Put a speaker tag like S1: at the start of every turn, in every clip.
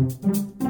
S1: Música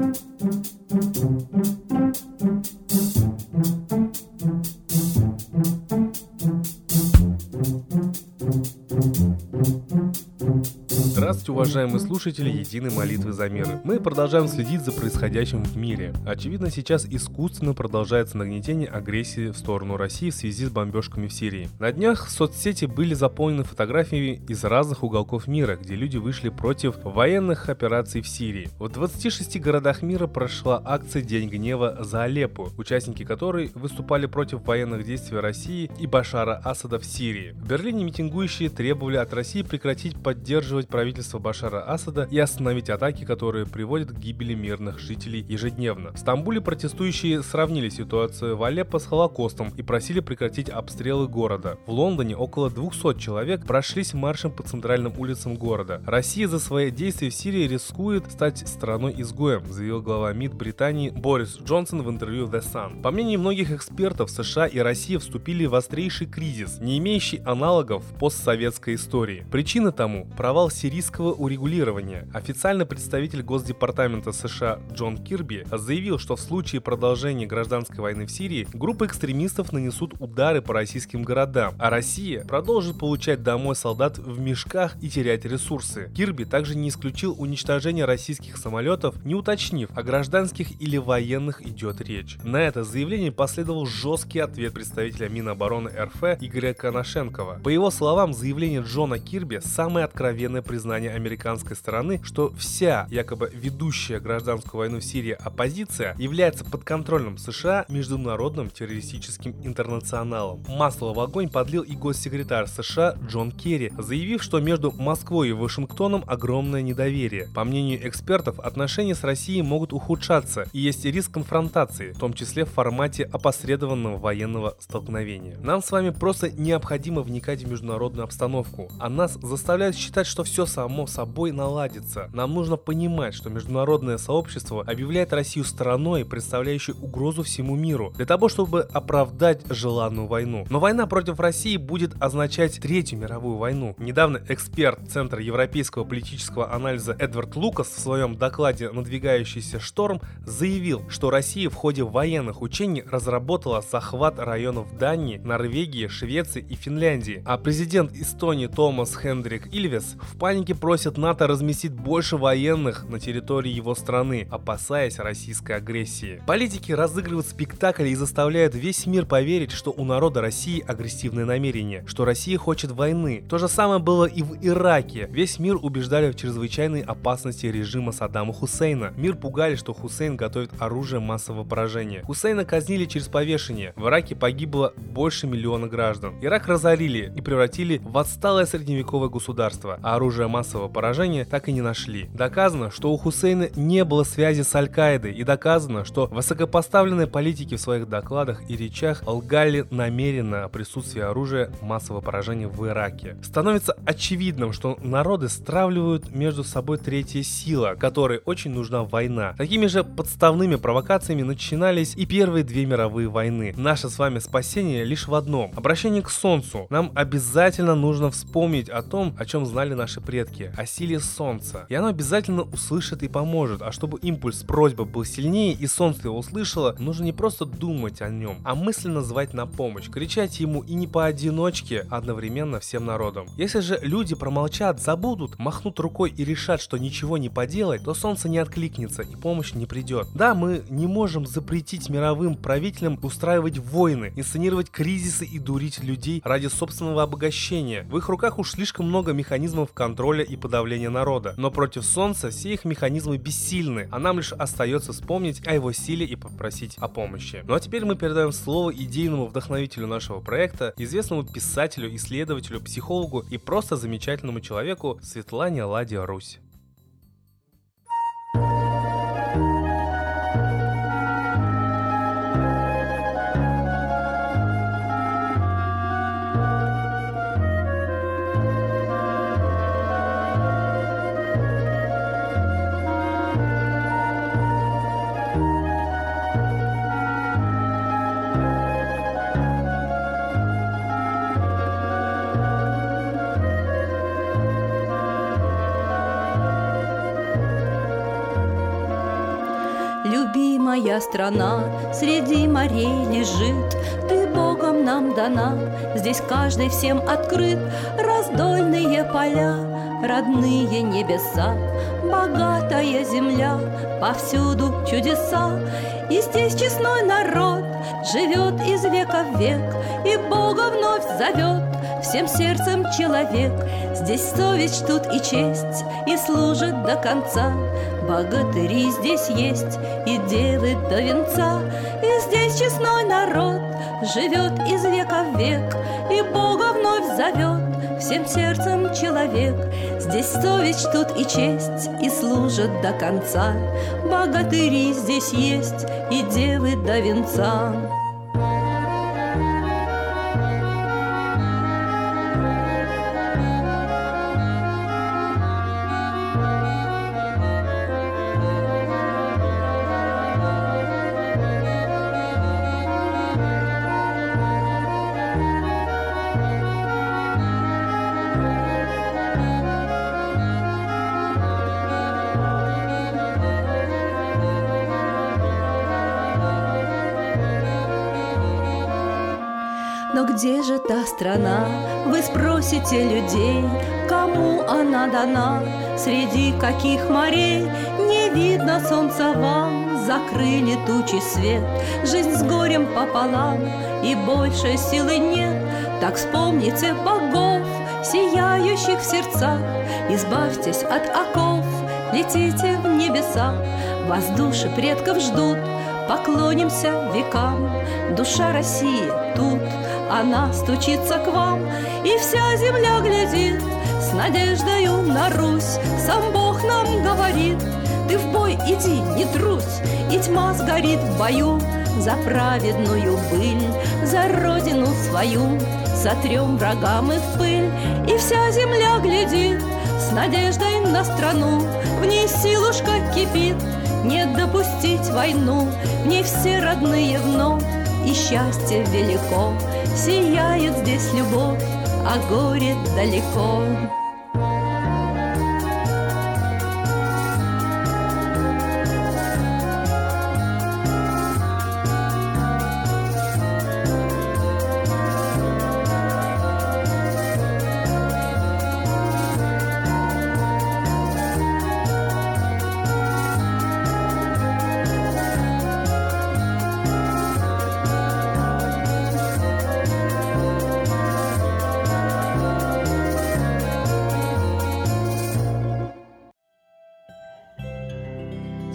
S1: уважаемые слушатели Единой молитвы за мир. Мы продолжаем следить за происходящим в мире. Очевидно, сейчас искусственно продолжается нагнетение агрессии в сторону России в связи с бомбежками в Сирии. На днях соцсети были заполнены фотографиями из разных уголков мира, где люди вышли против военных операций в Сирии. В 26 городах мира прошла акция День гнева за Алеппо, участники которой выступали против военных действий России и Башара Асада в Сирии. В Берлине митингующие требовали от России прекратить поддерживать правительство Башара Асада и остановить атаки, которые приводят к гибели мирных жителей ежедневно. В Стамбуле протестующие сравнили ситуацию в Алеппо с Холокостом и просили прекратить обстрелы города. В Лондоне около 200 человек прошлись маршем по центральным улицам города. Россия за свои действия в Сирии рискует стать страной-изгоем, заявил глава МИД Британии Борис Джонсон в интервью The Sun. По мнению многих экспертов, США и Россия вступили в острейший кризис, не имеющий аналогов в постсоветской истории. Причина тому – провал сирийского урегулирования. Официальный представитель Госдепартамента США Джон Кирби заявил, что в случае продолжения гражданской войны в Сирии группы экстремистов нанесут удары по российским городам, а Россия продолжит получать домой солдат в мешках и терять ресурсы. Кирби также не исключил уничтожение российских самолетов, не уточнив, о гражданских или военных идет речь. На это заявление последовал жесткий ответ представителя Минобороны РФ Игоря Коношенкова. По его словам, заявление Джона Кирби – самое откровенное признание американской стороны, что вся якобы ведущая гражданскую войну в Сирии оппозиция является подконтрольным США международным террористическим интернационалом. Масло в огонь подлил и госсекретарь США Джон Керри, заявив, что между Москвой и Вашингтоном огромное недоверие. По мнению экспертов, отношения с Россией могут ухудшаться и есть риск конфронтации, в том числе в формате опосредованного военного столкновения. Нам с вами просто необходимо вникать в международную обстановку, а нас заставляют считать, что все само собой наладится. Нам нужно понимать, что международное сообщество объявляет Россию страной, представляющей угрозу всему миру, для того, чтобы оправдать желанную войну. Но война против России будет означать Третью мировую войну. Недавно эксперт Центра европейского политического анализа Эдвард Лукас в своем докладе «Надвигающийся шторм» заявил, что Россия в ходе военных учений разработала захват районов Дании, Норвегии, Швеции и Финляндии. А президент Эстонии Томас Хендрик Ильвес в панике просит просит НАТО разместить больше военных на территории его страны, опасаясь российской агрессии. Политики разыгрывают спектакль и заставляют весь мир поверить, что у народа России агрессивные намерения, что Россия хочет войны. То же самое было и в Ираке. Весь мир убеждали в чрезвычайной опасности режима Саддама Хусейна. Мир пугали, что Хусейн готовит оружие массового поражения. Хусейна казнили через повешение. В Ираке погибло больше миллиона граждан. Ирак разорили и превратили в отсталое средневековое государство, а оружие массового поражения так и не нашли. Доказано, что у Хусейна не было связи с Аль-Каидой и доказано, что высокопоставленные политики в своих докладах и речах лгали намеренно о присутствии оружия массового поражения в Ираке. Становится очевидным, что народы стравливают между собой третья сила, которой очень нужна война. Такими же подставными провокациями начинались и первые две мировые войны. Наше с вами спасение лишь в одном. Обращение к Солнцу. Нам обязательно нужно вспомнить о том, о чем знали наши предки, о силе Солнца. И оно обязательно услышит и поможет. А чтобы импульс просьбы был сильнее и Солнце его услышало, нужно не просто думать о нем, а мысленно звать на помощь, кричать ему и не поодиночке, а одновременно всем народом. Если же люди промолчат, забудут, махнут рукой и решат, что ничего не поделать, то Солнце не откликнется и помощь не придет. Да, мы не можем запретить мировым правителям устраивать войны, инсценировать кризисы и дурить людей ради собственного обогащения. В их руках уж слишком много механизмов контроля и подавления давления народа. Но против Солнца все их механизмы бессильны, а нам лишь остается вспомнить о его силе и попросить о помощи. Ну а теперь мы передаем слово идейному вдохновителю нашего проекта, известному писателю, исследователю, психологу и просто замечательному человеку Светлане Ладе Русь.
S2: Любимая страна среди морей лежит, Ты Богом нам дана, здесь каждый всем открыт, Раздольные поля, родные небеса, Богатая земля, повсюду чудеса, И здесь честной народ живет из века в век, И Бога вновь зовет всем сердцем человек. Здесь совесть тут и честь, и служит до конца. Богатыри здесь есть, и девы до венца. И здесь честной народ живет из века в век, И Бога вновь зовет всем сердцем человек. Здесь совесть тут и честь, и служит до конца. Богатыри здесь есть, и девы до венца. Где же та страна? Вы спросите людей, кому она дана? Среди каких морей не видно солнца вам? Закрыли тучи свет, жизнь с горем пополам, И больше силы нет, так вспомните богов, Сияющих в сердцах, избавьтесь от оков, Летите в небеса, вас души предков ждут, Поклонимся векам, душа России тут — она стучится к вам, и вся земля глядит С надеждою на Русь. Сам Бог нам говорит, Ты в бой иди, не трусь, И тьма сгорит в бою За праведную быль, за родину свою. Сотрем врагам мы в пыль, и вся земля глядит С надеждой на страну, в ней силушка кипит, Не допустить войну, в ней все родные вновь, и счастье велико. Сияет здесь любовь, а горе далеко.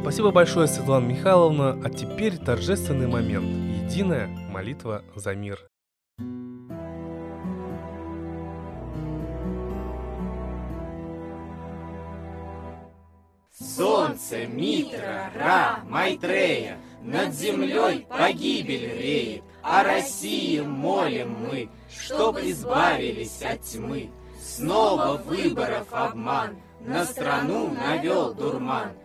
S1: Спасибо большое, Светлана Михайловна. А теперь торжественный момент. Единая молитва за мир.
S3: Солнце, Митра, Ра, Майтрея, Над землей погибель реет, О России молим мы, Чтоб избавились от тьмы. Снова выборов обман, На страну навел дурман —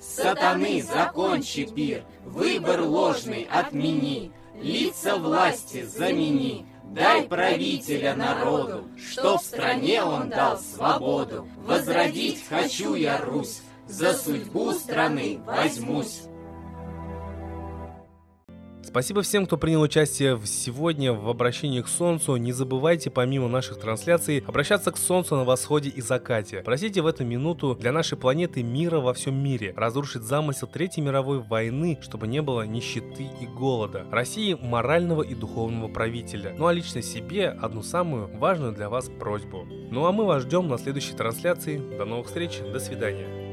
S3: Сатаны, закончи пир, выбор ложный отмени, лица власти замени, дай правителя народу, что в стране он дал свободу. Возродить хочу я Русь, за судьбу страны возьмусь.
S1: Спасибо всем, кто принял участие сегодня в обращении к Солнцу. Не забывайте, помимо наших трансляций, обращаться к Солнцу на восходе и закате. Просите в эту минуту для нашей планеты мира во всем мире, разрушить замысел Третьей мировой войны, чтобы не было нищеты и голода. России морального и духовного правителя. Ну а лично себе одну самую важную для вас просьбу. Ну а мы вас ждем на следующей трансляции. До новых встреч, до свидания.